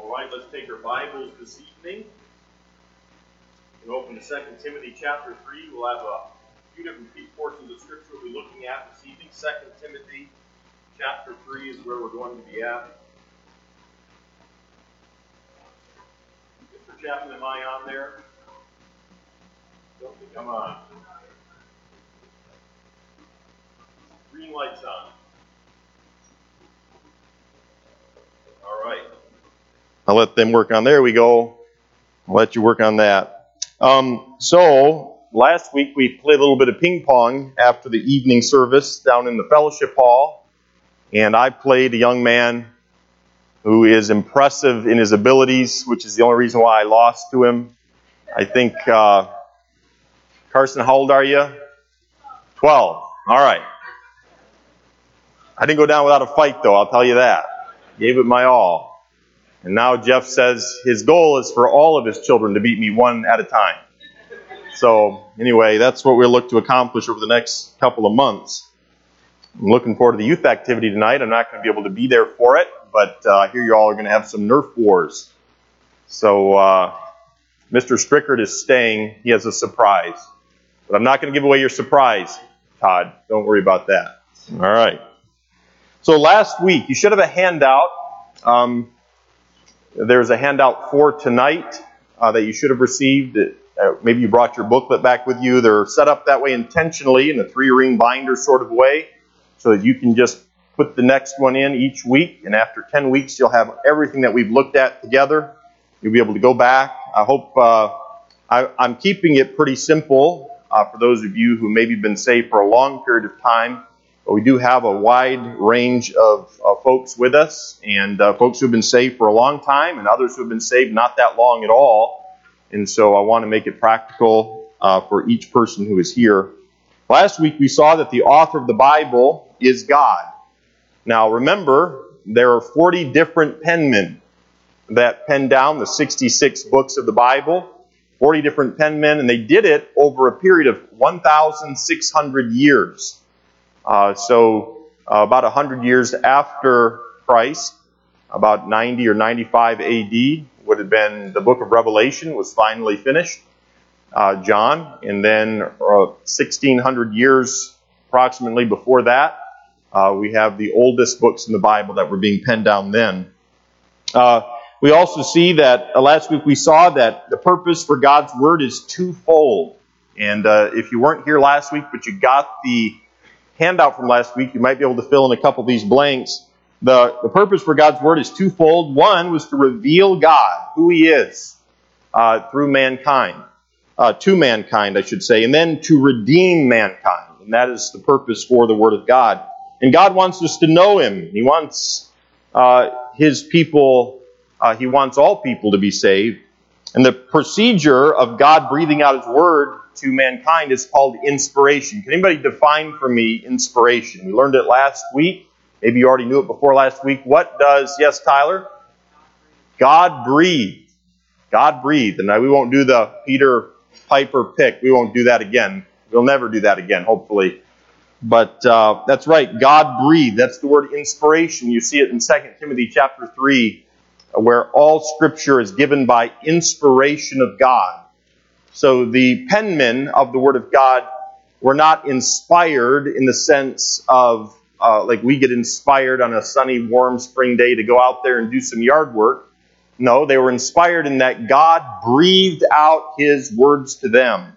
All right, let's take our Bibles this evening and open to 2 Timothy chapter 3. We'll have a few different portions of Scripture we'll be looking at this evening. 2 Timothy chapter 3 is where we're going to be at. Mr. Chapman, am I on there? Come on. Green light's on. All right. I'll let them work on. There we go. I'll let you work on that. Um, so last week we played a little bit of ping pong after the evening service down in the fellowship hall, and I played a young man who is impressive in his abilities, which is the only reason why I lost to him. I think uh, Carson, how old are you? Twelve. All right. I didn't go down without a fight, though. I'll tell you that. Gave it my all. And now Jeff says his goal is for all of his children to beat me one at a time. So, anyway, that's what we'll look to accomplish over the next couple of months. I'm looking forward to the youth activity tonight. I'm not going to be able to be there for it, but uh, I hear you all are going to have some Nerf wars. So, uh, Mr. Strickert is staying. He has a surprise. But I'm not going to give away your surprise, Todd. Don't worry about that. All right. So, last week, you should have a handout. Um, there's a handout for tonight uh, that you should have received. Uh, maybe you brought your booklet back with you. They're set up that way intentionally in a three ring binder sort of way so that you can just put the next one in each week. And after 10 weeks, you'll have everything that we've looked at together. You'll be able to go back. I hope uh, I, am keeping it pretty simple uh, for those of you who maybe been saved for a long period of time. But we do have a wide range of folks with us, and uh, folks who have been saved for a long time, and others who have been saved not that long at all. And so I want to make it practical uh, for each person who is here. Last week we saw that the author of the Bible is God. Now remember, there are 40 different penmen that penned down the 66 books of the Bible. 40 different penmen, and they did it over a period of 1,600 years. Uh, so uh, about 100 years after Christ, about 90 or 95 AD, would have been the book of Revelation was finally finished. Uh, John, and then 1600 uh, years approximately before that, uh, we have the oldest books in the Bible that were being penned down then. Uh, we also see that last week we saw that the purpose for God's word is twofold. And if you weren't here last week, but you got the handout from last week, you might be able to fill in a couple of these blanks. The, the purpose for God's Word is twofold. One was to reveal God, who He is, uh, through mankind, uh, to mankind, I should say, and then to redeem mankind. And that is the purpose for the Word of God. And God wants us to know Him. He wants uh, His people, uh, He wants all people to be saved. And the procedure of God breathing out His Word to mankind is called inspiration. Can anybody define for me inspiration? We learned it last week. Maybe you already knew it before last week. What does, yes, Tyler? God breathed. God breathed. And we won't do the Peter Piper pick. We won't do that again. We'll never do that again, hopefully. But uh, that's right. God breathed. That's the word inspiration. You see it in 2 Timothy chapter 3, where all scripture is given by inspiration of God. So the penmen of the Word of God were not inspired in the sense of uh, like we get inspired on a sunny, warm spring day to go out there and do some yard work. No, they were inspired in that God breathed out His words to them.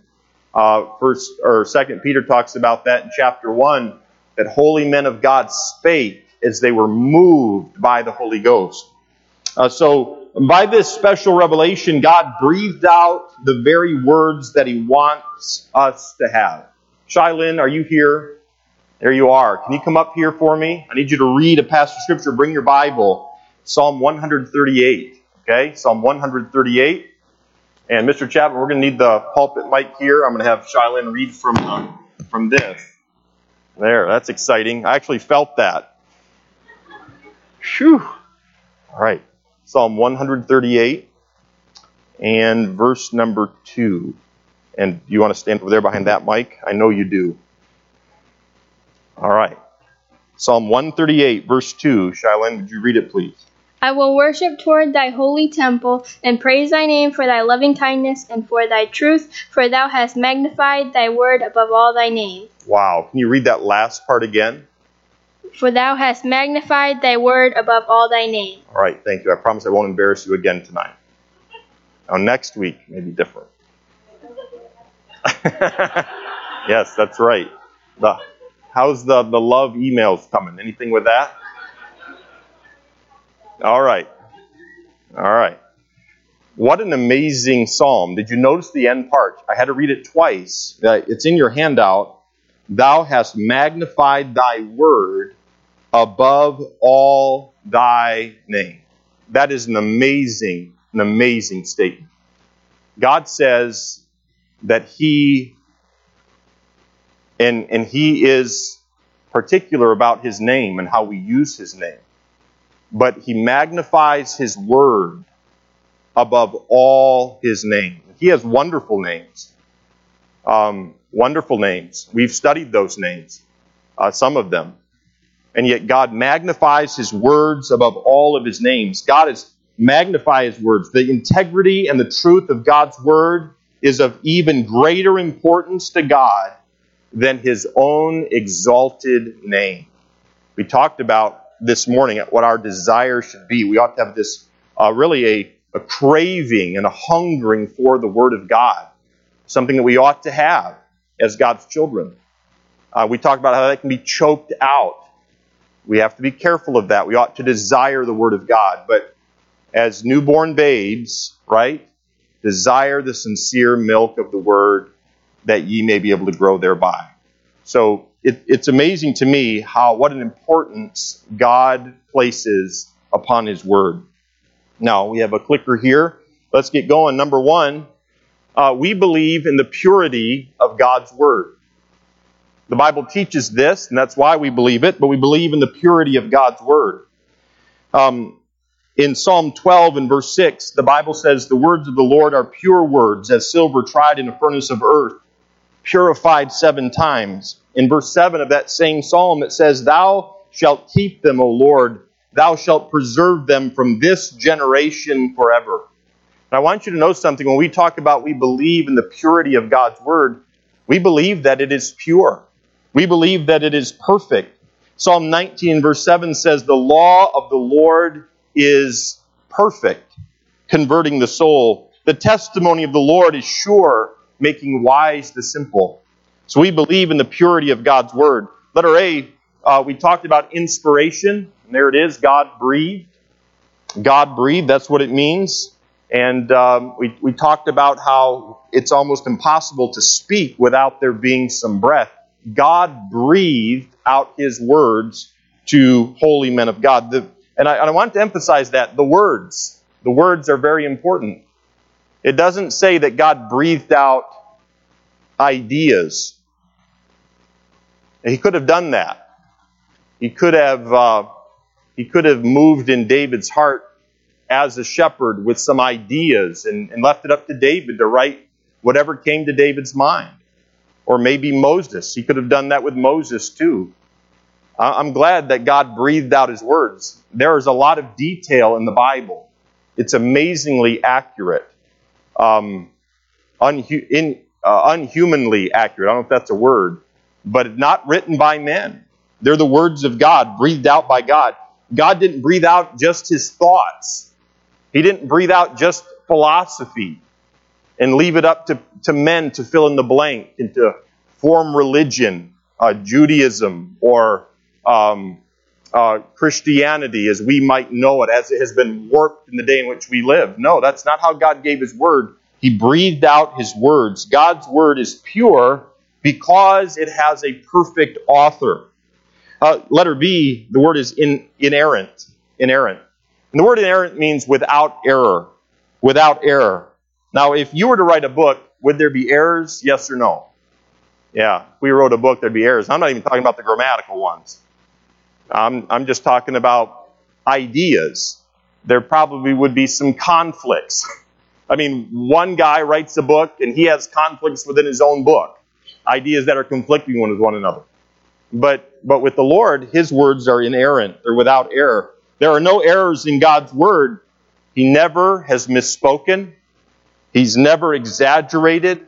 Uh, first or Second Peter talks about that in chapter one that holy men of God spake as they were moved by the Holy Ghost. Uh, so by this special revelation, God breathed out the very words that He wants us to have. Shylin, are you here? There you are. Can you come up here for me? I need you to read a passage of Scripture. Bring your Bible. Psalm 138. Okay? Psalm 138. And Mr. Chapman, we're going to need the pulpit mic here. I'm going to have Shylin read from, uh, from this. There, that's exciting. I actually felt that. Phew. All right. Psalm 138 and verse number 2. And you want to stand over there behind that mic? I know you do. All right. Psalm 138, verse 2. Shylin, would you read it, please? I will worship toward thy holy temple, and praise thy name for thy loving kindness and for thy truth, for thou hast magnified thy word above all thy name. Wow. Can you read that last part again? For thou hast magnified thy word above all thy name. All right, thank you. I promise I won't embarrass you again tonight. Now, next week may be different. yes, that's right. The, how's the, the love emails coming? Anything with that? All right. All right. What an amazing psalm. Did you notice the end part? I had to read it twice. Uh, it's in your handout. Thou hast magnified thy word above all thy name. That is an amazing, an amazing statement. God says that He, and, and He is particular about His name and how we use His name but he magnifies his word above all his name. He has wonderful names. Um, wonderful names. We've studied those names, uh, some of them. And yet God magnifies his words above all of his names. God is magnify his words. The integrity and the truth of God's word is of even greater importance to God than his own exalted name. We talked about this morning at what our desire should be. We ought to have this uh, really a, a craving and a hungering for the Word of God, something that we ought to have as God's children. Uh, we talked about how that can be choked out. We have to be careful of that. We ought to desire the Word of God. But as newborn babes, right, desire the sincere milk of the Word that ye may be able to grow thereby. So it, it's amazing to me how what an importance God places upon His Word. Now we have a clicker here. Let's get going. Number one, uh, we believe in the purity of God's Word. The Bible teaches this, and that's why we believe it, but we believe in the purity of God's Word. Um, in Psalm 12 and verse 6, the Bible says, The words of the Lord are pure words, as silver tried in a furnace of earth, purified seven times in verse 7 of that same psalm, it says, Thou shalt keep them, O Lord. Thou shalt preserve them from this generation forever. And I want you to know something. When we talk about we believe in the purity of God's word, we believe that it is pure. We believe that it is perfect. Psalm 19, verse 7 says, The law of the Lord is perfect, converting the soul. The testimony of the Lord is sure, making wise the simple. So we believe in the purity of God's Word. Letter A, uh, we talked about inspiration. And there it is, God breathed. God breathed, that's what it means. And um, we, we talked about how it's almost impossible to speak without there being some breath. God breathed out his words to holy men of God. The, and, I, and I want to emphasize that the words, the words are very important. It doesn't say that God breathed out ideas. He could have done that. He could have, uh, he could have moved in David's heart as a shepherd with some ideas and, and left it up to David to write whatever came to David's mind. Or maybe Moses. He could have done that with Moses too. I'm glad that God breathed out his words. There is a lot of detail in the Bible. It's amazingly accurate. Um, unhu- in, uh, unhumanly accurate. I don't know if that's a word but not written by men. They're the words of God, breathed out by God. God didn't breathe out just his thoughts. He didn't breathe out just philosophy and leave it up to, to men to fill in the blank and to form religion, uh, Judaism, or um, uh, Christianity as we might know it, as it has been warped in the day in which we live. No, that's not how God gave his word. He breathed out his words. God's word is pure because it has a perfect author. Uh, letter B, the word is in, inerrant. Inerrant. And the word inerrant means without error. Without error. Now, if you were to write a book, would there be errors? Yes or no? Yeah, if we wrote a book, there'd be errors. I'm not even talking about the grammatical ones. I'm, I'm just talking about ideas. There probably would be some conflicts. I mean, one guy writes a book and he has conflicts within his own book ideas that are conflicting one with one another. But, but with the Lord, His words are inerrant, they're without error. There are no errors in God's Word. He never has misspoken, He's never exaggerated,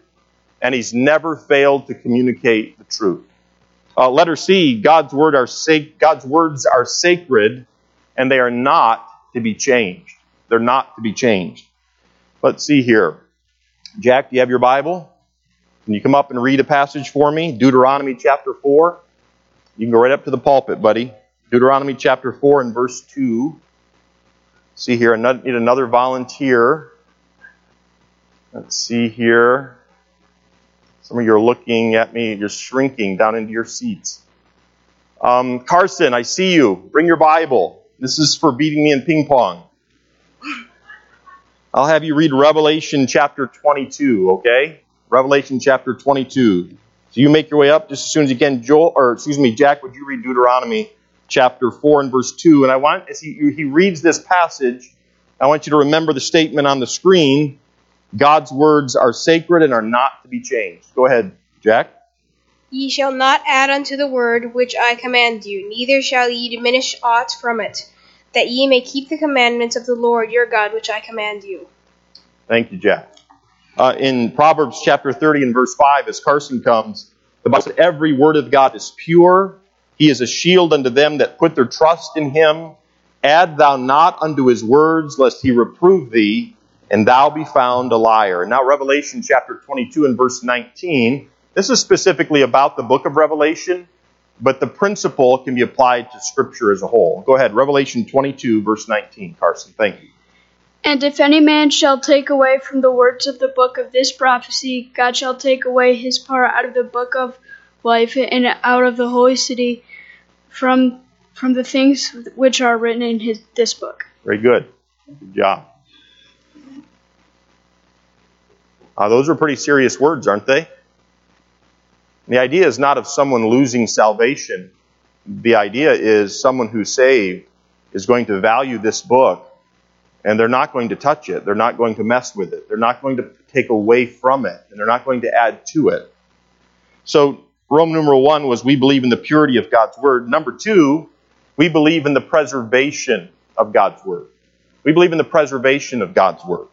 and He's never failed to communicate the truth. Uh, letter C, God's, word are sac- God's words are sacred, and they are not to be changed. They're not to be changed. Let's see here. Jack, do you have your Bible? Can you come up and read a passage for me? Deuteronomy chapter 4. You can go right up to the pulpit, buddy. Deuteronomy chapter 4 and verse 2. See here, I need another volunteer. Let's see here. Some of you are looking at me, you're shrinking down into your seats. Um, Carson, I see you. Bring your Bible. This is for beating me in ping pong. I'll have you read Revelation chapter 22, okay? Revelation chapter 22. So you make your way up just as soon as you can. Joel, or excuse me, Jack, would you read Deuteronomy chapter 4 and verse 2? And I want, as he, he reads this passage, I want you to remember the statement on the screen God's words are sacred and are not to be changed. Go ahead, Jack. Ye shall not add unto the word which I command you, neither shall ye diminish aught from it, that ye may keep the commandments of the Lord your God which I command you. Thank you, Jack. Uh, in Proverbs chapter 30 and verse 5, as Carson comes, the Bible says, Every word of God is pure. He is a shield unto them that put their trust in him. Add thou not unto his words, lest he reprove thee, and thou be found a liar. Now, Revelation chapter 22 and verse 19. This is specifically about the book of Revelation, but the principle can be applied to Scripture as a whole. Go ahead, Revelation 22, verse 19. Carson, thank you. And if any man shall take away from the words of the book of this prophecy, God shall take away his part out of the book of life and out of the holy city from from the things which are written in his, this book. Very good. Good job. Uh, those are pretty serious words, aren't they? The idea is not of someone losing salvation. The idea is someone who's saved is going to value this book and they're not going to touch it. They're not going to mess with it. They're not going to take away from it, and they're not going to add to it. So, Roman numeral one was we believe in the purity of God's word. Number two, we believe in the preservation of God's word. We believe in the preservation of God's word.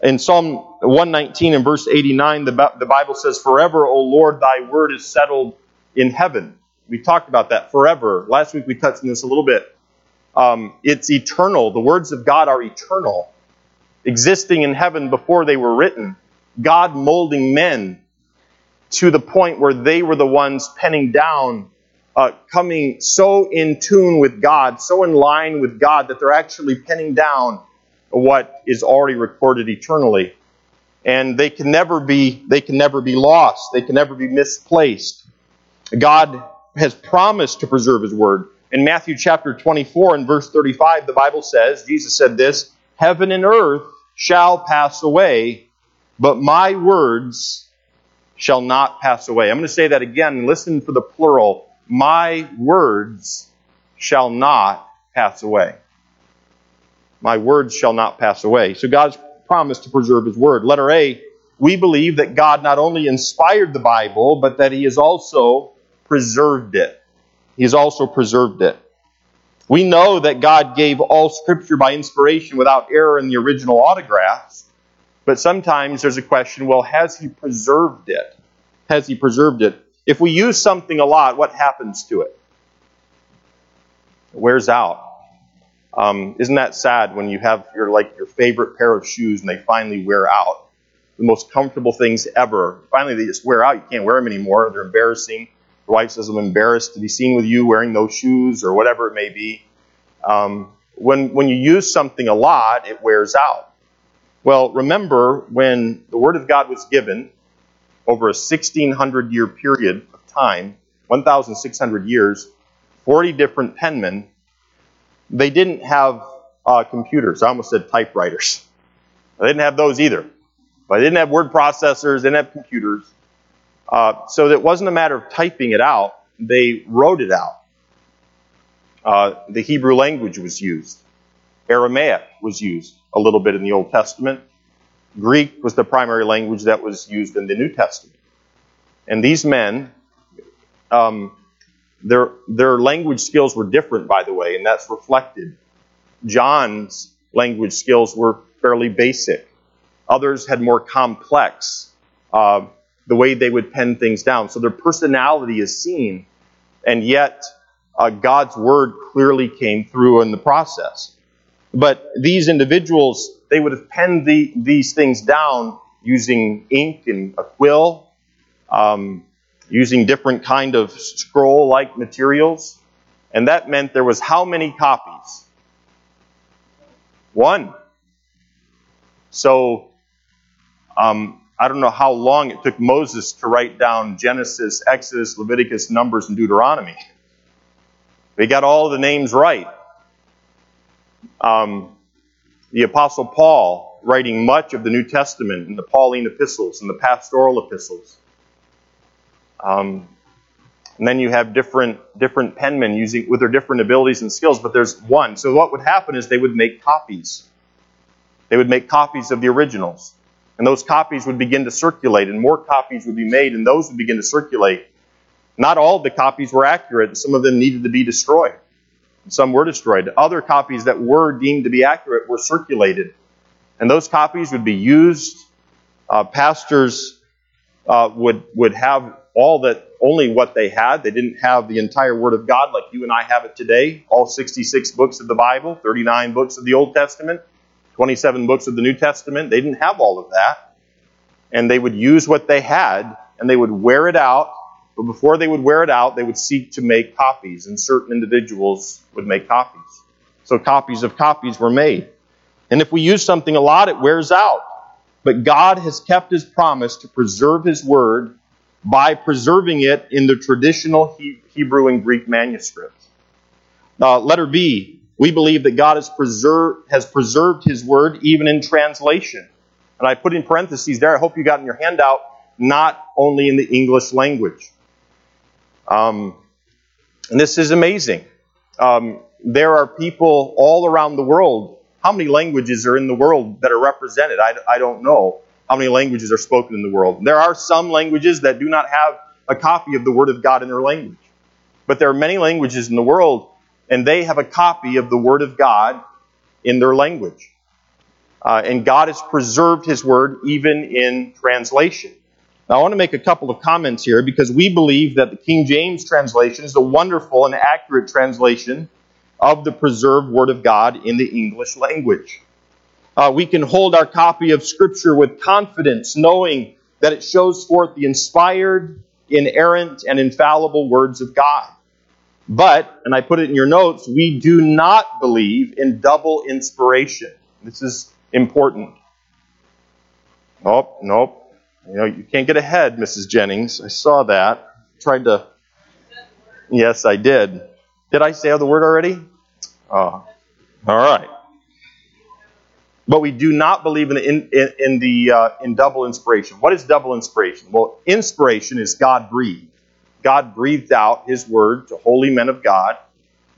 In Psalm 119 and verse 89, the Bible says, Forever, O Lord, thy word is settled in heaven. We talked about that forever. Last week we touched on this a little bit. Um, it's eternal. The words of God are eternal, existing in heaven before they were written. God molding men to the point where they were the ones penning down, uh, coming so in tune with God, so in line with God that they're actually penning down what is already recorded eternally. And they can never be they can never be lost. They can never be misplaced. God has promised to preserve his word. In Matthew chapter 24 and verse 35, the Bible says, Jesus said this, Heaven and earth shall pass away, but my words shall not pass away. I'm going to say that again. Listen for the plural. My words shall not pass away. My words shall not pass away. So God's promise to preserve his word. Letter A, we believe that God not only inspired the Bible, but that he has also preserved it. He's also preserved it. We know that God gave all Scripture by inspiration without error in the original autographs, but sometimes there's a question well, has He preserved it? Has He preserved it? If we use something a lot, what happens to it? It wears out. Um, isn't that sad when you have your like your favorite pair of shoes and they finally wear out? The most comfortable things ever. Finally, they just wear out. You can't wear them anymore. They're embarrassing. Your wife says, I'm embarrassed to be seen with you wearing those shoes or whatever it may be. Um, when, when you use something a lot, it wears out. Well, remember when the Word of God was given over a 1600 year period of time, 1,600 years, 40 different penmen, they didn't have uh, computers. I almost said typewriters. They didn't have those either. But they didn't have word processors, they didn't have computers. Uh, so it wasn't a matter of typing it out, they wrote it out. Uh, the Hebrew language was used. Aramaic was used a little bit in the Old Testament. Greek was the primary language that was used in the New Testament. And these men, um, their, their language skills were different, by the way, and that's reflected. John's language skills were fairly basic. Others had more complex, uh, the way they would pen things down. So their personality is seen, and yet uh, God's word clearly came through in the process. But these individuals, they would have penned the, these things down using ink and a quill, um, using different kind of scroll-like materials. And that meant there was how many copies? One. So, um, I don't know how long it took Moses to write down Genesis, Exodus, Leviticus, Numbers, and Deuteronomy. They got all the names right. Um, the Apostle Paul, writing much of the New Testament in the Pauline epistles and the pastoral epistles. Um, and then you have different different penmen using with their different abilities and skills, but there's one. So what would happen is they would make copies. They would make copies of the originals. And those copies would begin to circulate, and more copies would be made, and those would begin to circulate. Not all the copies were accurate. Some of them needed to be destroyed. Some were destroyed. Other copies that were deemed to be accurate were circulated. And those copies would be used. Uh, pastors uh, would, would have all that, only what they had. They didn't have the entire Word of God like you and I have it today. All 66 books of the Bible, 39 books of the Old Testament, 27 books of the New Testament. They didn't have all of that. And they would use what they had and they would wear it out. But before they would wear it out, they would seek to make copies, and certain individuals would make copies. So copies of copies were made. And if we use something a lot, it wears out. But God has kept his promise to preserve his word by preserving it in the traditional Hebrew and Greek manuscripts. Uh, letter B, we believe that God has has preserved his word even in translation. And I put in parentheses there, I hope you got in your handout, not only in the English language. Um, and this is amazing. Um, there are people all around the world. How many languages are in the world that are represented? I, I don't know how many languages are spoken in the world. There are some languages that do not have a copy of the Word of God in their language. But there are many languages in the world, and they have a copy of the Word of God in their language. Uh, and God has preserved His Word even in translation. Now, I want to make a couple of comments here because we believe that the King James translation is a wonderful and accurate translation of the preserved Word of God in the English language. Uh, we can hold our copy of Scripture with confidence, knowing that it shows forth the inspired, inerrant, and infallible words of God. But, and I put it in your notes, we do not believe in double inspiration. This is important. Nope, nope. You know, you can't get ahead, Mrs. Jennings. I saw that. Tried to. Yes, I did. Did I say the word already? Oh, all right. But we do not believe in, in, in the uh, in double inspiration. What is double inspiration? Well, inspiration is God breathed. God breathed out His word to holy men of God.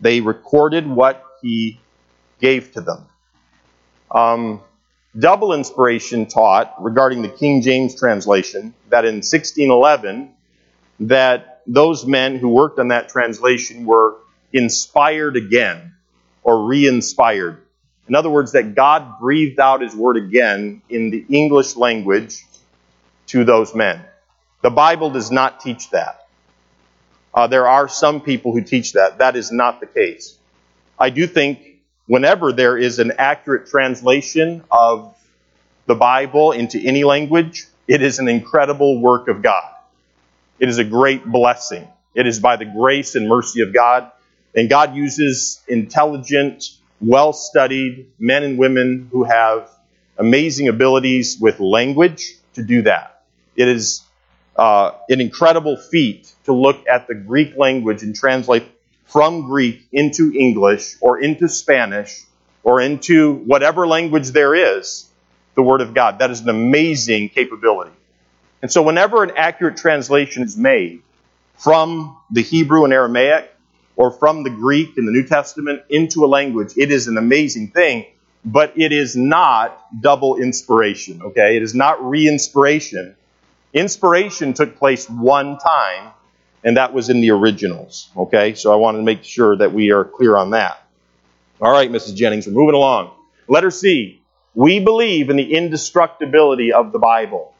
They recorded what He gave to them. Um, double inspiration taught regarding the King James translation that in 1611 that those men who worked on that translation were inspired again or re-inspired in other words, that God breathed out his word again in the English language to those men. The Bible does not teach that. Uh, there are some people who teach that. That is not the case. I do think whenever there is an accurate translation of the Bible into any language, it is an incredible work of God. It is a great blessing. It is by the grace and mercy of God. And God uses intelligent, well studied men and women who have amazing abilities with language to do that. It is uh, an incredible feat to look at the Greek language and translate from Greek into English or into Spanish or into whatever language there is the Word of God. That is an amazing capability. And so, whenever an accurate translation is made from the Hebrew and Aramaic or from the Greek in the New Testament into a language, it is an amazing thing, but it is not double inspiration, okay? It is not re inspiration. Inspiration took place one time, and that was in the originals. Okay, so I wanted to make sure that we are clear on that. All right, Mrs. Jennings, we're moving along. Letter C. We believe in the indestructibility of the Bible.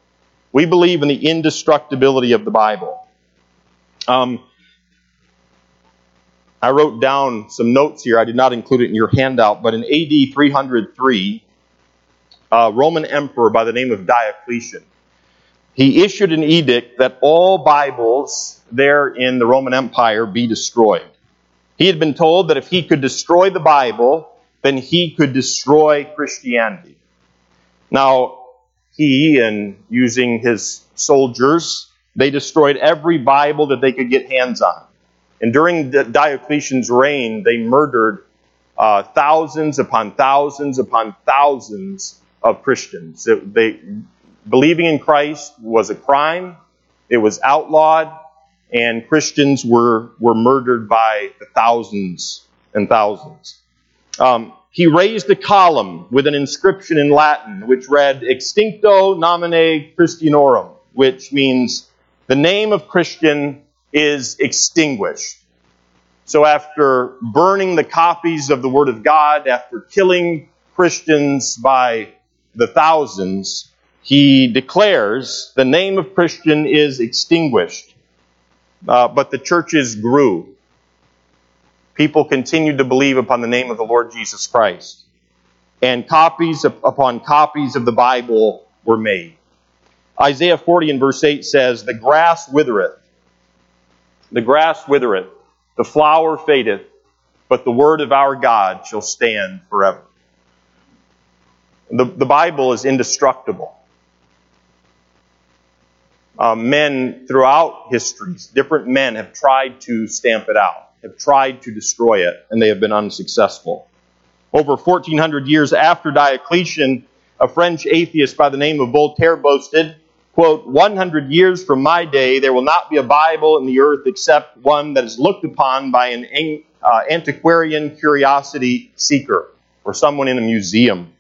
We believe in the indestructibility of the Bible. Um, I wrote down some notes here. I did not include it in your handout, but in AD 303, a Roman emperor by the name of Diocletian, he issued an edict that all Bibles there in the Roman Empire be destroyed. He had been told that if he could destroy the Bible, then he could destroy Christianity. Now, he and using his soldiers, they destroyed every Bible that they could get hands on. And during Diocletian's reign, they murdered uh, thousands upon thousands upon thousands of Christians. It, they, believing in Christ was a crime, it was outlawed, and Christians were, were murdered by the thousands and thousands. Um, he raised a column with an inscription in Latin which read Extincto nomine Christianorum, which means the name of Christian is extinguished. So after burning the copies of the Word of God, after killing Christians by the thousands, he declares the name of Christian is extinguished. Uh, but the churches grew. People continued to believe upon the name of the Lord Jesus Christ. And copies upon copies of the Bible were made. Isaiah 40 and verse 8 says, The grass withereth, the grass withereth, the flower fadeth, but the word of our God shall stand forever. The, the Bible is indestructible. Uh, men throughout history, different men have tried to stamp it out, have tried to destroy it, and they have been unsuccessful. Over 1400 years after Diocletian, a French atheist by the name of Voltaire boasted, quote, 100 years from my day, there will not be a Bible in the earth except one that is looked upon by an uh, antiquarian curiosity seeker or someone in a museum.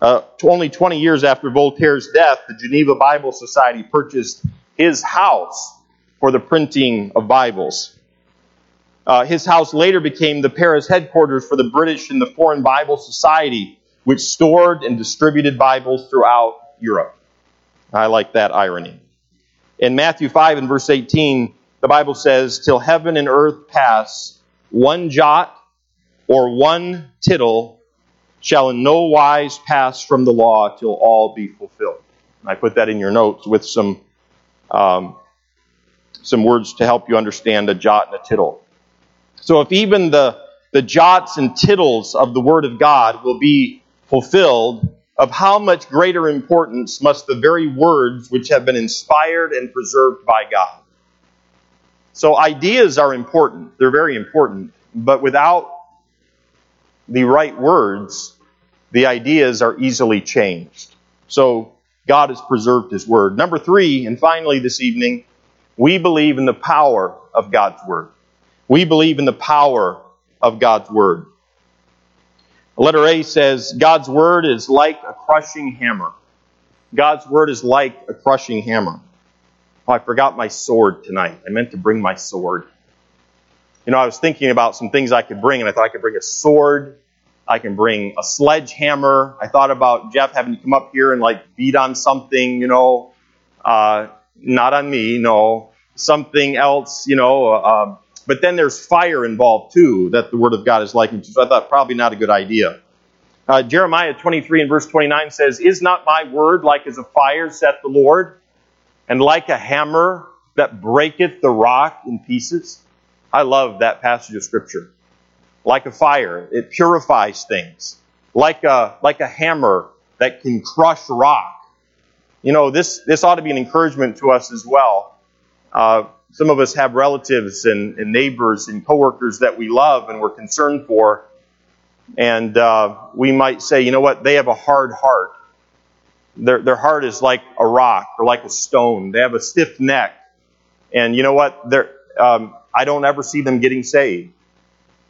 Uh, only 20 years after Voltaire's death, the Geneva Bible Society purchased his house for the printing of Bibles. Uh, his house later became the Paris headquarters for the British and the Foreign Bible Society, which stored and distributed Bibles throughout Europe. I like that irony. In Matthew 5 and verse 18, the Bible says, Till heaven and earth pass, one jot or one tittle shall in no wise pass from the law till all be fulfilled. I put that in your notes with some um, some words to help you understand a jot and a tittle. So if even the the jots and tittles of the Word of God will be fulfilled, of how much greater importance must the very words which have been inspired and preserved by God? So ideas are important. They're very important. But without the right words, the ideas are easily changed. So God has preserved His Word. Number three, and finally this evening, we believe in the power of God's Word. We believe in the power of God's Word. Letter A says, God's Word is like a crushing hammer. God's Word is like a crushing hammer. Oh, I forgot my sword tonight. I meant to bring my sword. You know, I was thinking about some things I could bring, and I thought I could bring a sword. I can bring a sledgehammer. I thought about Jeff having to come up here and like beat on something, you know, uh, not on me, no, something else, you know. Uh, but then there's fire involved too that the Word of God is likened to. So I thought probably not a good idea. Uh, Jeremiah 23 and verse 29 says, Is not my word like as a fire, saith the Lord, and like a hammer that breaketh the rock in pieces? I love that passage of Scripture. Like a fire, it purifies things. Like a, like a hammer that can crush rock. You know, this, this ought to be an encouragement to us as well. Uh, some of us have relatives and, and, neighbors and coworkers that we love and we're concerned for. And uh, we might say, you know what, they have a hard heart. Their, their heart is like a rock or like a stone. They have a stiff neck. And you know what? They're, um, I don't ever see them getting saved.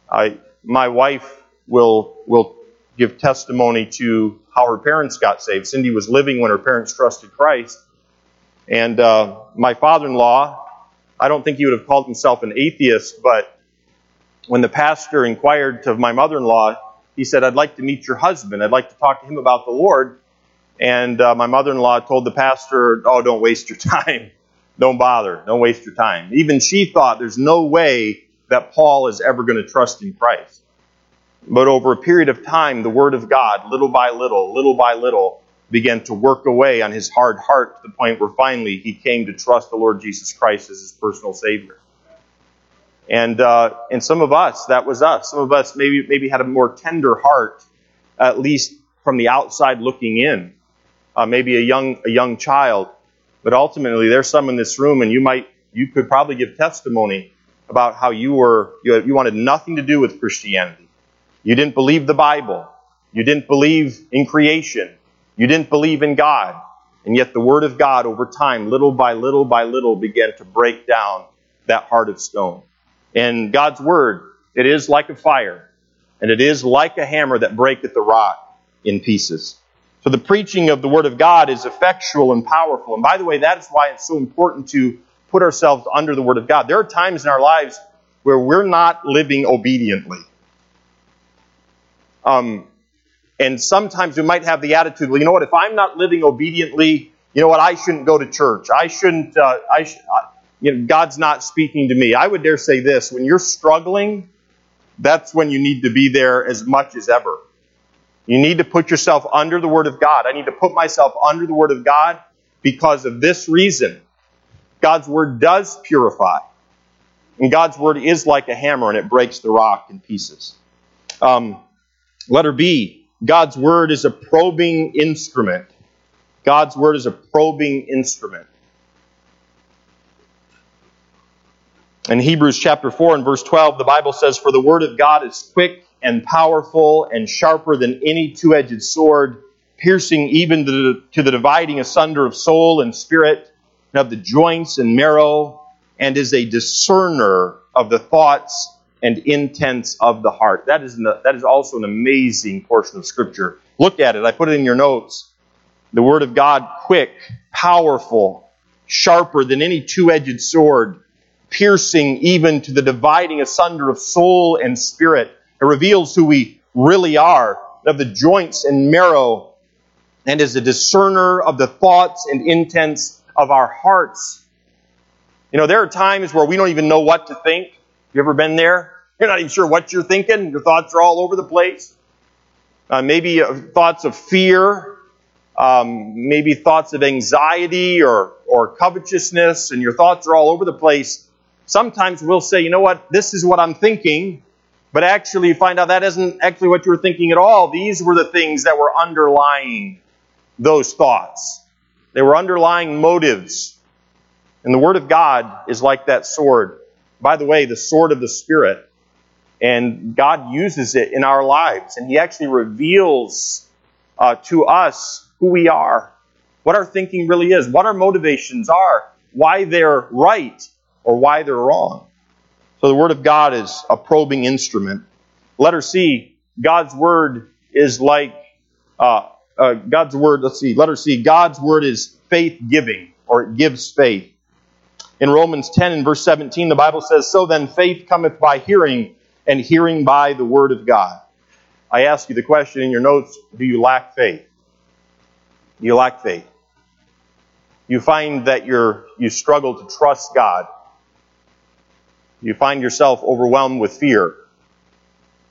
I, my wife will, will give testimony to how her parents got saved. Cindy was living when her parents trusted Christ. And uh, my father in law, I don't think he would have called himself an atheist, but when the pastor inquired of my mother in law, he said, I'd like to meet your husband. I'd like to talk to him about the Lord. And uh, my mother in law told the pastor, Oh, don't waste your time. Don't bother. Don't waste your time. Even she thought there's no way that Paul is ever going to trust in Christ. But over a period of time, the Word of God, little by little, little by little, began to work away on his hard heart to the point where finally he came to trust the Lord Jesus Christ as his personal Savior. And uh, and some of us, that was us. Some of us maybe maybe had a more tender heart, at least from the outside looking in. Uh, maybe a young a young child, but ultimately there's some in this room, and you might you could probably give testimony about how you were you, you wanted nothing to do with Christianity. You didn't believe the Bible. You didn't believe in creation. You didn't believe in God. And yet the Word of God over time, little by little by little, began to break down that heart of stone. And God's Word, it is like a fire, and it is like a hammer that breaketh the rock in pieces. So the preaching of the Word of God is effectual and powerful. And by the way, that is why it's so important to put ourselves under the Word of God. There are times in our lives where we're not living obediently. Um, and sometimes we might have the attitude, well, you know what, if I'm not living obediently, you know what, I shouldn't go to church. I shouldn't, uh, I, sh- I you know, God's not speaking to me. I would dare say this when you're struggling, that's when you need to be there as much as ever. You need to put yourself under the Word of God. I need to put myself under the Word of God because of this reason. God's Word does purify. And God's Word is like a hammer and it breaks the rock in pieces. Um, letter B God's Word is a probing instrument. God's Word is a probing instrument. In Hebrews chapter 4 and verse 12, the Bible says, For the Word of God is quick and powerful and sharper than any two edged sword, piercing even to the, to the dividing asunder of soul and spirit, and of the joints and marrow, and is a discerner of the thoughts and intents of the heart. That is, that is also an amazing portion of Scripture. Look at it. I put it in your notes. The Word of God, quick, powerful, sharper than any two edged sword, piercing even to the dividing asunder of soul and spirit. It reveals who we really are, of the joints and marrow, and is a discerner of the thoughts and intents of our hearts. You know, there are times where we don't even know what to think. You ever been there? You're not even sure what you're thinking. Your thoughts are all over the place. Uh, maybe uh, thoughts of fear, um, maybe thoughts of anxiety or, or covetousness, and your thoughts are all over the place. Sometimes we'll say, you know what, this is what I'm thinking, but actually you find out that isn't actually what you were thinking at all. These were the things that were underlying those thoughts. They were underlying motives. And the Word of God is like that sword by the way, the sword of the Spirit. And God uses it in our lives. And He actually reveals uh, to us who we are, what our thinking really is, what our motivations are, why they're right or why they're wrong. So the Word of God is a probing instrument. Letter C, God's Word is like, uh, uh, God's Word, let's see, letter C, God's Word is faith giving, or it gives faith. In Romans 10 and verse 17, the Bible says, So then faith cometh by hearing, and hearing by the word of God. I ask you the question in your notes do you lack faith? Do you lack faith? You find that you're, you struggle to trust God. You find yourself overwhelmed with fear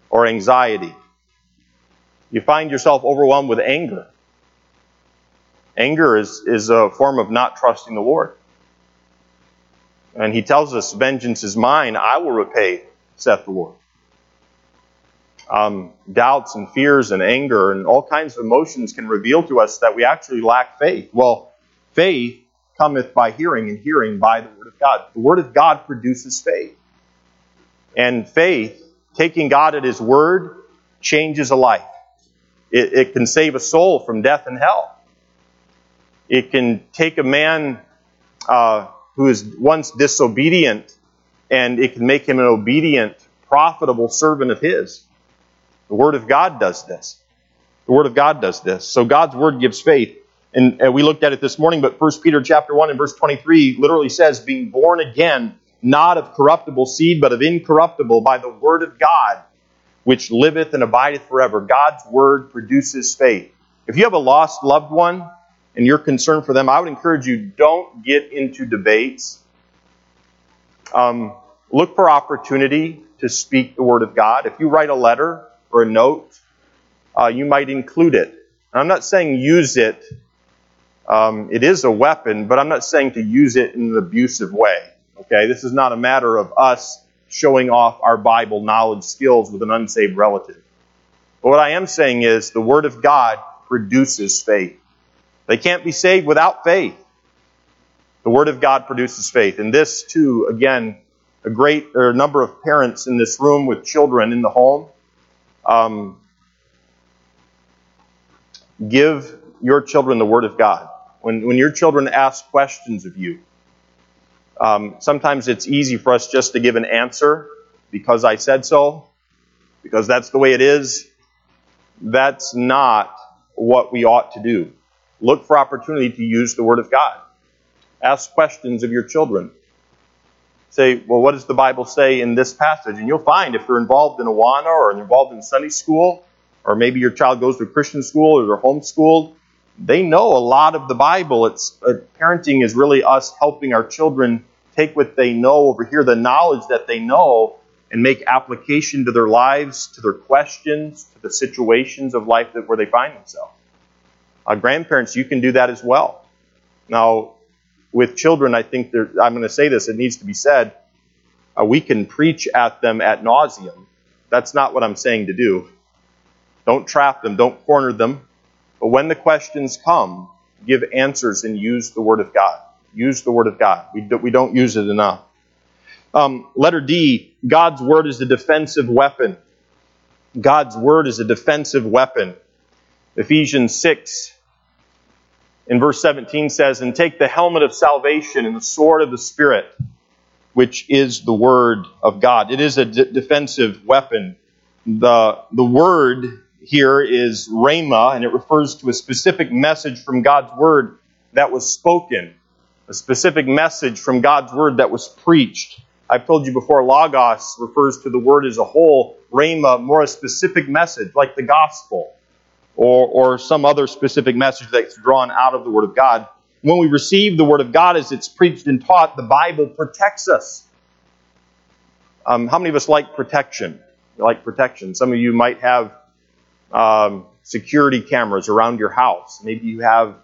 or anxiety. You find yourself overwhelmed with anger. Anger is, is a form of not trusting the Lord. And he tells us, Vengeance is mine, I will repay, saith the Lord. Um, doubts and fears and anger and all kinds of emotions can reveal to us that we actually lack faith. Well, faith cometh by hearing, and hearing by the Word of God. The Word of God produces faith. And faith, taking God at His Word, changes a life. It, it can save a soul from death and hell. It can take a man uh, who is once disobedient, and it can make him an obedient, profitable servant of his. The Word of God does this. The Word of God does this. So God's Word gives faith. And, we looked at it this morning, but 1 Peter chapter 1 and verse 23 literally says, being born again not of corruptible seed, but of incorruptible, by the word of God, which liveth and abideth forever. God's word produces faith. If you have a lost loved one and you're concerned for them, I would encourage you don't get into debates. Um, look for opportunity to speak the word of God. If you write a letter or a note, uh, you might include it. I'm not saying use it. Um, it is a weapon, but I'm not saying to use it in an abusive way. Okay, this is not a matter of us showing off our Bible knowledge skills with an unsaved relative. But what I am saying is the Word of God produces faith. They can't be saved without faith. The Word of God produces faith. And this, too, again, a great or a number of parents in this room with children in the home. Um, give your children the Word of God. When, when your children ask questions of you, um, sometimes it's easy for us just to give an answer because I said so, because that's the way it is. That's not what we ought to do. Look for opportunity to use the Word of God. Ask questions of your children. Say, well, what does the Bible say in this passage? And you'll find if they're involved in Awana or involved in Sunday school, or maybe your child goes to a Christian school or they're homeschooled, they know a lot of the Bible. It's uh, parenting is really us helping our children take what they know over here, the knowledge that they know, and make application to their lives, to their questions, to the situations of life that where they find themselves. Uh, grandparents, you can do that as well. Now, with children, I think I'm going to say this, it needs to be said. Uh, we can preach at them at nauseum. That's not what I'm saying to do. Don't trap them, don't corner them. But when the questions come, give answers and use the Word of God. Use the Word of God. We, do, we don't use it enough. Um, letter D God's Word is a defensive weapon. God's Word is a defensive weapon. Ephesians 6 in verse 17 says, And take the helmet of salvation and the sword of the Spirit, which is the Word of God. It is a d- defensive weapon. The, the Word here is rhema, and it refers to a specific message from God's Word that was spoken, a specific message from God's Word that was preached. I've told you before, Logos refers to the Word as a whole, rhema, more a specific message, like the gospel or, or some other specific message that's drawn out of the Word of God. When we receive the Word of God as it's preached and taught, the Bible protects us. Um, how many of us like protection? Like protection. Some of you might have um, security cameras around your house. Maybe you have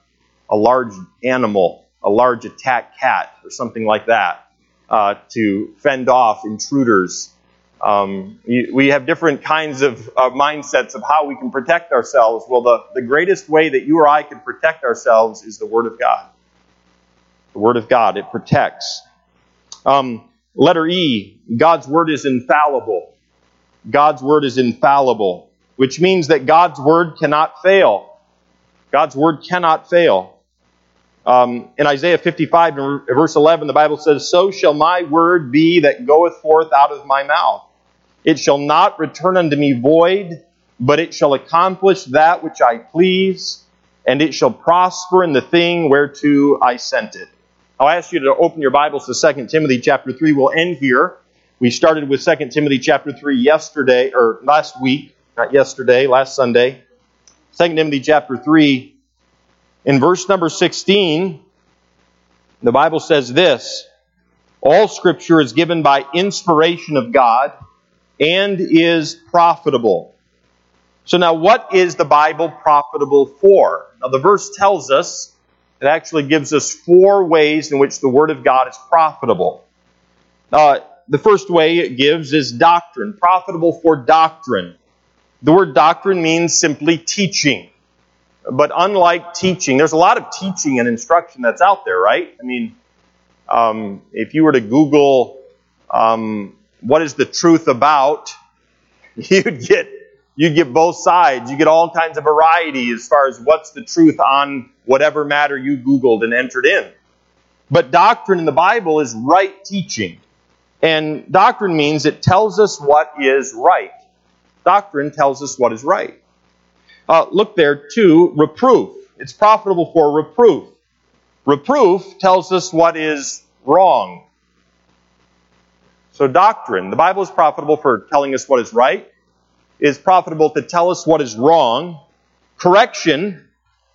a large animal, a large attack cat, or something like that uh, to fend off intruders. Um, we have different kinds of uh, mindsets of how we can protect ourselves. Well, the, the greatest way that you or I can protect ourselves is the Word of God. The Word of God, it protects. Um, letter E, God's Word is infallible. God's Word is infallible which means that God's word cannot fail. God's word cannot fail. Um, in Isaiah 55, verse 11, the Bible says, So shall my word be that goeth forth out of my mouth. It shall not return unto me void, but it shall accomplish that which I please, and it shall prosper in the thing whereto I sent it. I'll ask you to open your Bibles to 2 Timothy chapter 3. We'll end here. We started with 2 Timothy chapter 3 yesterday, or last week not yesterday, last Sunday. 2 Timothy chapter 3. In verse number 16, the Bible says this All scripture is given by inspiration of God and is profitable. So, now what is the Bible profitable for? Now, the verse tells us, it actually gives us four ways in which the Word of God is profitable. Uh, the first way it gives is doctrine, profitable for doctrine. The word doctrine means simply teaching. But unlike teaching, there's a lot of teaching and instruction that's out there, right? I mean, um, if you were to Google um, what is the truth about, you'd get you'd get both sides. You get all kinds of variety as far as what's the truth on whatever matter you Googled and entered in. But doctrine in the Bible is right teaching. And doctrine means it tells us what is right. Doctrine tells us what is right. Uh, look there, too, reproof. It's profitable for reproof. Reproof tells us what is wrong. So, doctrine. The Bible is profitable for telling us what is right, it is profitable to tell us what is wrong. Correction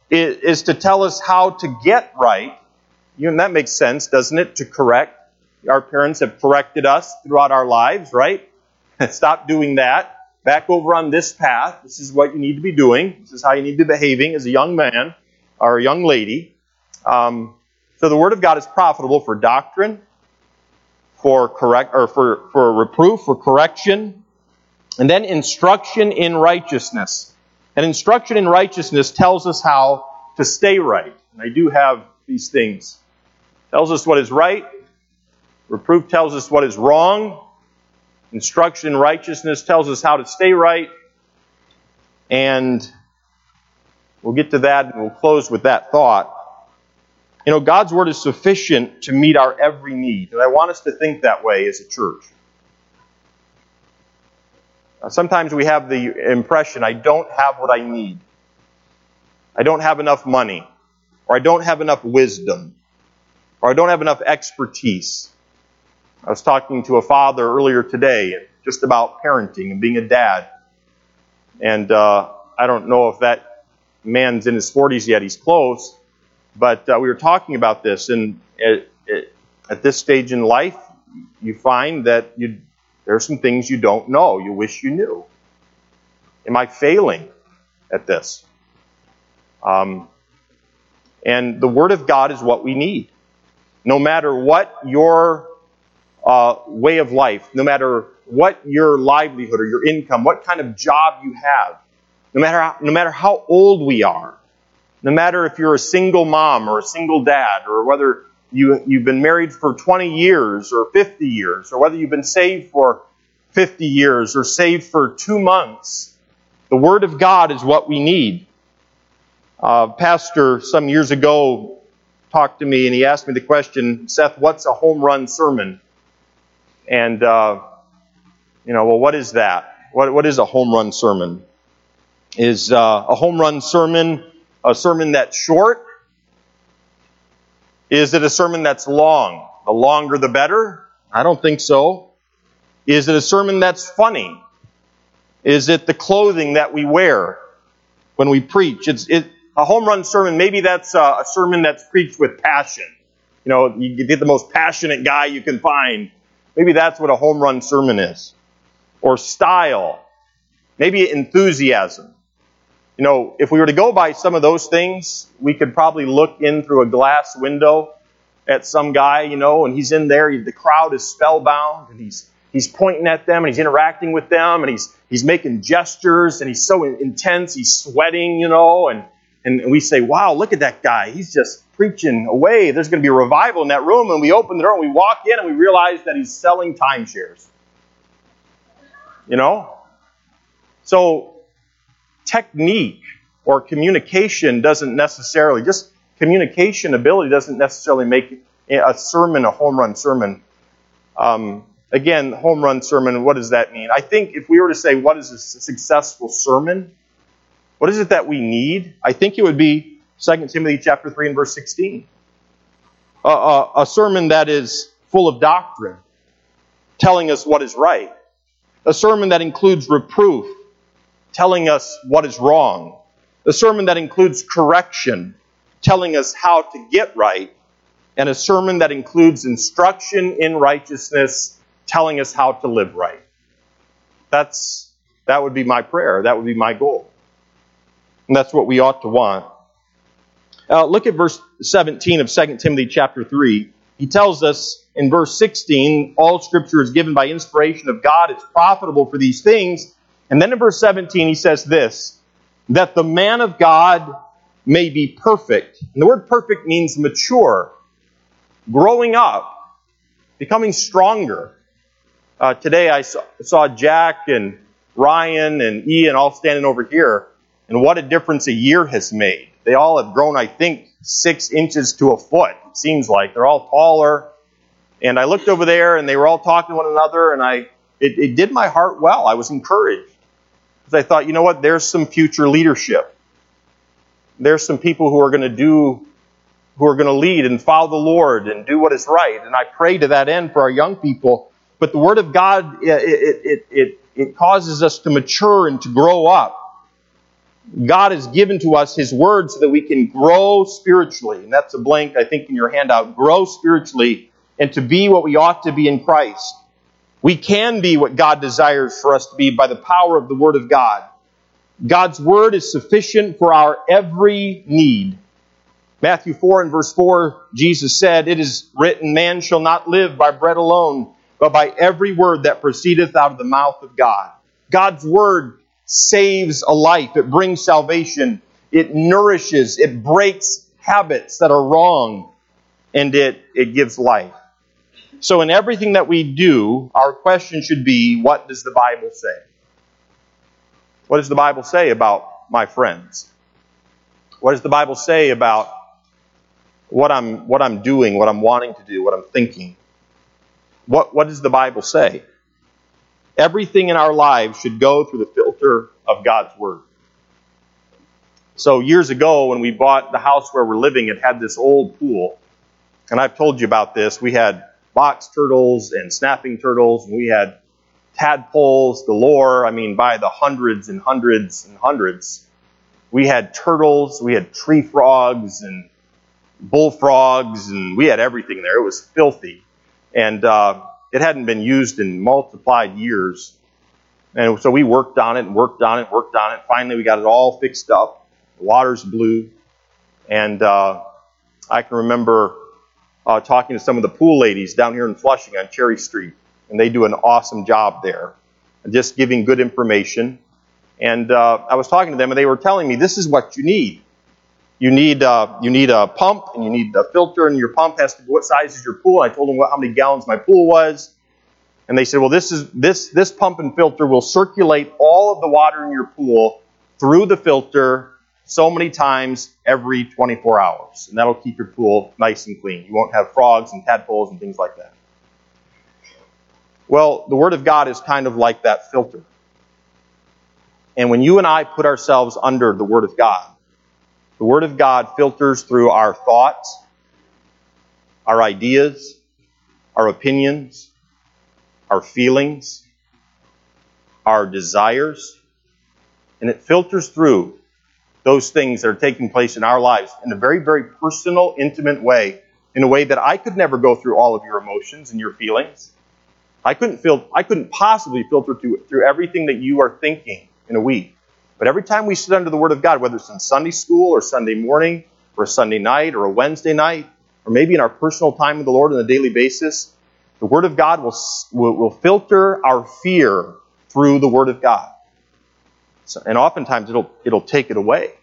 is, is to tell us how to get right. You know, that makes sense, doesn't it? To correct. Our parents have corrected us throughout our lives, right? Stop doing that. Back over on this path. This is what you need to be doing. This is how you need to be behaving as a young man or a young lady. Um, so the Word of God is profitable for doctrine, for correct or for, for reproof, for correction, and then instruction in righteousness. And instruction in righteousness tells us how to stay right. And I do have these things. Tells us what is right. Reproof tells us what is wrong. Instruction in righteousness tells us how to stay right. And we'll get to that and we'll close with that thought. You know, God's Word is sufficient to meet our every need. And I want us to think that way as a church. Uh, sometimes we have the impression I don't have what I need. I don't have enough money. Or I don't have enough wisdom. Or I don't have enough expertise. I was talking to a father earlier today just about parenting and being a dad. And uh, I don't know if that man's in his 40s yet. He's close. But uh, we were talking about this, and it, at this stage in life, you find that you, there are some things you don't know. You wish you knew. Am I failing at this? Um, and the Word of God is what we need. No matter what your uh, way of life, no matter what your livelihood or your income, what kind of job you have, no matter how, no matter how old we are, no matter if you're a single mom or a single dad, or whether you, you've been married for 20 years or 50 years, or whether you've been saved for 50 years or saved for two months, the Word of God is what we need. Uh, pastor some years ago talked to me and he asked me the question, Seth, what's a home run sermon? And, uh, you know, well, what is that? What, what is a home run sermon? Is uh, a home run sermon a sermon that's short? Is it a sermon that's long? The longer the better? I don't think so. Is it a sermon that's funny? Is it the clothing that we wear when we preach? It's it, a home run sermon. Maybe that's a, a sermon that's preached with passion. You know, you get the most passionate guy you can find. Maybe that's what a home run sermon is. Or style. Maybe enthusiasm. You know, if we were to go by some of those things, we could probably look in through a glass window at some guy, you know, and he's in there. The crowd is spellbound, and he's he's pointing at them, and he's interacting with them, and he's he's making gestures, and he's so intense. He's sweating, you know, and and we say, "Wow, look at that guy! He's just preaching away. There's going to be a revival in that room." And we open the door, and we walk in, and we realize that he's selling timeshares. You know, so technique or communication doesn't necessarily, just communication ability doesn't necessarily make a sermon a home run sermon. Um, again, home run sermon, what does that mean? I think if we were to say, what is a successful sermon? What is it that we need? I think it would be 2 Timothy chapter 3 and verse 16. Uh, uh, a sermon that is full of doctrine, telling us what is right. A sermon that includes reproof, telling us what is wrong. A sermon that includes correction, telling us how to get right. And a sermon that includes instruction in righteousness, telling us how to live right. That's, that would be my prayer. That would be my goal. And that's what we ought to want. Uh, look at verse 17 of 2 Timothy chapter 3. He tells us in verse 16, all scripture is given by inspiration of God. It's profitable for these things and then in verse 17, he says this that the man of God may be perfect. And the word perfect means mature, growing up, becoming stronger. Uh, today I saw, saw Jack and Ryan and Ian all standing over here, and what a difference a year has made. They all have grown, I think, six inches to a foot. It seems like they're all taller. And I looked over there, and they were all talking to one another, and I it, it did my heart well. I was encouraged because I thought, you know what, there's some future leadership. There's some people who are going to do, who are going to lead and follow the Lord and do what is right. And I pray to that end for our young people but the Word of God, it, it, it, it, causes us to mature and to grow up. God has given to us His Word so that we can grow spiritually. And that's a blank, I think, in your handout. Grow spiritually and to be what we ought to be in Christ. We can be what God desires for us to be by the power of the Word of God. God's Word is sufficient for our every need. Matthew 4 and verse 4, Jesus said, It is written, Man shall not live by bread alone, but by every word that proceedeth out of the mouth of God. God's Word saves a life, it brings salvation, it nourishes, it breaks habits that are wrong, and it, it gives life. So, in everything that we do, our question should be what does the Bible say? What does the Bible say about my friends? What does the Bible say about what I'm, what I'm doing, what I'm wanting to do, what I'm thinking? What, what does the Bible say? Everything in our lives should go through the filter of God's Word. So, years ago, when we bought the house where we're living, it had this old pool. And I've told you about this. We had box turtles and snapping turtles, and we had tadpoles galore. I mean, by the hundreds and hundreds and hundreds. We had turtles, we had tree frogs and bullfrogs, and we had everything there. It was filthy. And uh, it hadn't been used in multiplied years. And so we worked on it and worked on it, worked on it. Finally, we got it all fixed up. The water's blue. And uh, I can remember uh, talking to some of the pool ladies down here in Flushing on Cherry Street, and they do an awesome job there, just giving good information. And uh, I was talking to them, and they were telling me this is what you need. You need uh, you need a pump, and you need a filter, and your pump has to. Be what size is your pool? I told them what, how many gallons my pool was, and they said, well, this is this this pump and filter will circulate all of the water in your pool through the filter so many times every 24 hours. And that'll keep your pool nice and clean. You won't have frogs and tadpoles and things like that. Well, the Word of God is kind of like that filter. And when you and I put ourselves under the Word of God, the Word of God filters through our thoughts, our ideas, our opinions, our feelings, our desires, and it filters through those things that are taking place in our lives in a very, very personal, intimate way, in a way that I could never go through all of your emotions and your feelings. I couldn't feel, I couldn't possibly filter through, through everything that you are thinking in a week. But every time we sit under the Word of God, whether it's in Sunday school or Sunday morning or a Sunday night or a Wednesday night, or maybe in our personal time with the Lord on a daily basis, the Word of God will, will, will filter our fear through the Word of God. So, and oftentimes it'll, it'll take it away.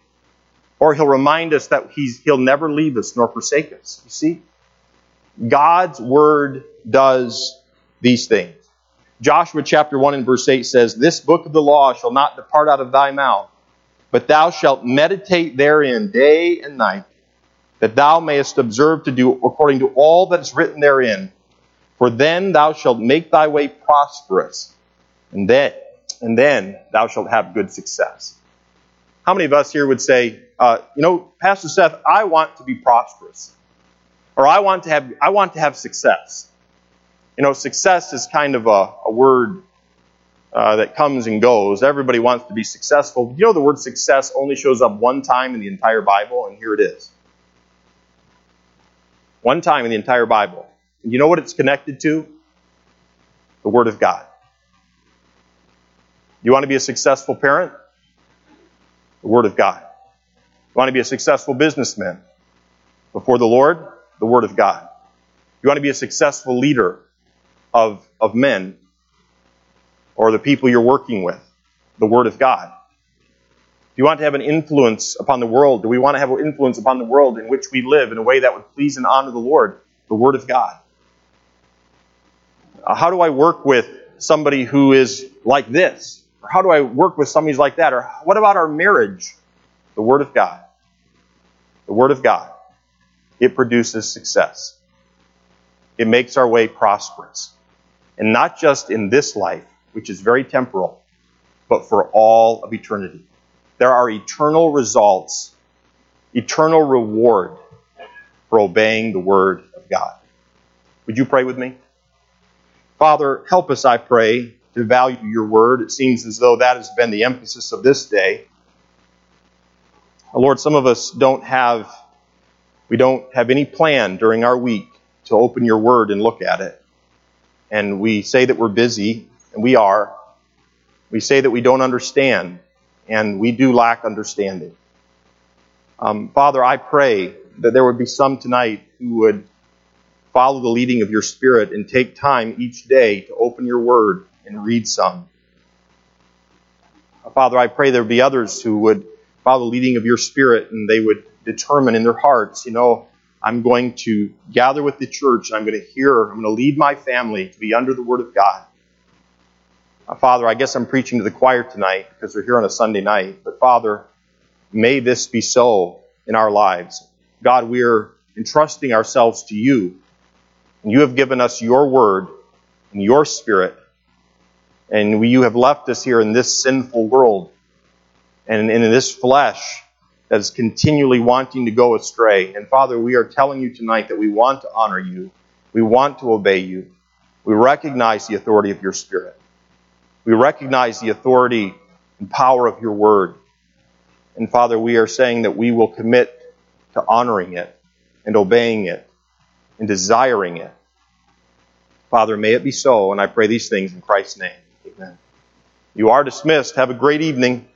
Or he'll remind us that he's, he'll never leave us nor forsake us. You see? God's word does these things. Joshua chapter 1 and verse 8 says, This book of the law shall not depart out of thy mouth, but thou shalt meditate therein day and night, that thou mayest observe to do according to all that is written therein. For then thou shalt make thy way prosperous, and that and then thou shalt have good success. How many of us here would say, uh, you know, Pastor Seth, I want to be prosperous, or I want to have I want to have success. You know, success is kind of a, a word uh, that comes and goes. Everybody wants to be successful. You know, the word success only shows up one time in the entire Bible, and here it is. One time in the entire Bible. And you know what it's connected to? The Word of God. You want to be a successful parent? The Word of God. You want to be a successful businessman? Before the Lord? The Word of God. You want to be a successful leader of, of men or the people you're working with? The Word of God. Do you want to have an influence upon the world? Do we want to have an influence upon the world in which we live in a way that would please and honor the Lord? The Word of God. Uh, how do I work with somebody who is like this? Or how do I work with somebody who's like that? Or what about our marriage? The Word of God. The Word of God. It produces success. It makes our way prosperous. And not just in this life, which is very temporal, but for all of eternity. There are eternal results, eternal reward for obeying the Word of God. Would you pray with me? Father, help us, I pray, to value your word. It seems as though that has been the emphasis of this day. Lord, some of us don't have we don't have any plan during our week to open your word and look at it. And we say that we're busy, and we are. We say that we don't understand, and we do lack understanding. Um, Father, I pray that there would be some tonight who would follow the leading of your Spirit and take time each day to open your word and read some. Father, I pray there would be others who would follow the leading of your Spirit and they would determine in their hearts, you know, I'm going to gather with the church and I'm going to hear, I'm going to lead my family to be under the Word of God. Father, I guess I'm preaching to the choir tonight because we're here on a Sunday night, but Father, may this be so in our lives. God, we're entrusting ourselves to you. And you have given us your Word and your Spirit. And we, you have left us here in this sinful world and in this flesh that is continually wanting to go astray. And Father, we are telling you tonight that we want to honor you. We want to obey you. We recognize the authority of your Spirit. We recognize the authority and power of your word. And Father, we are saying that we will commit to honoring it and obeying it and desiring it. Father, may it be so, and I pray these things in Christ's name. Amen. You are dismissed. Have a great evening.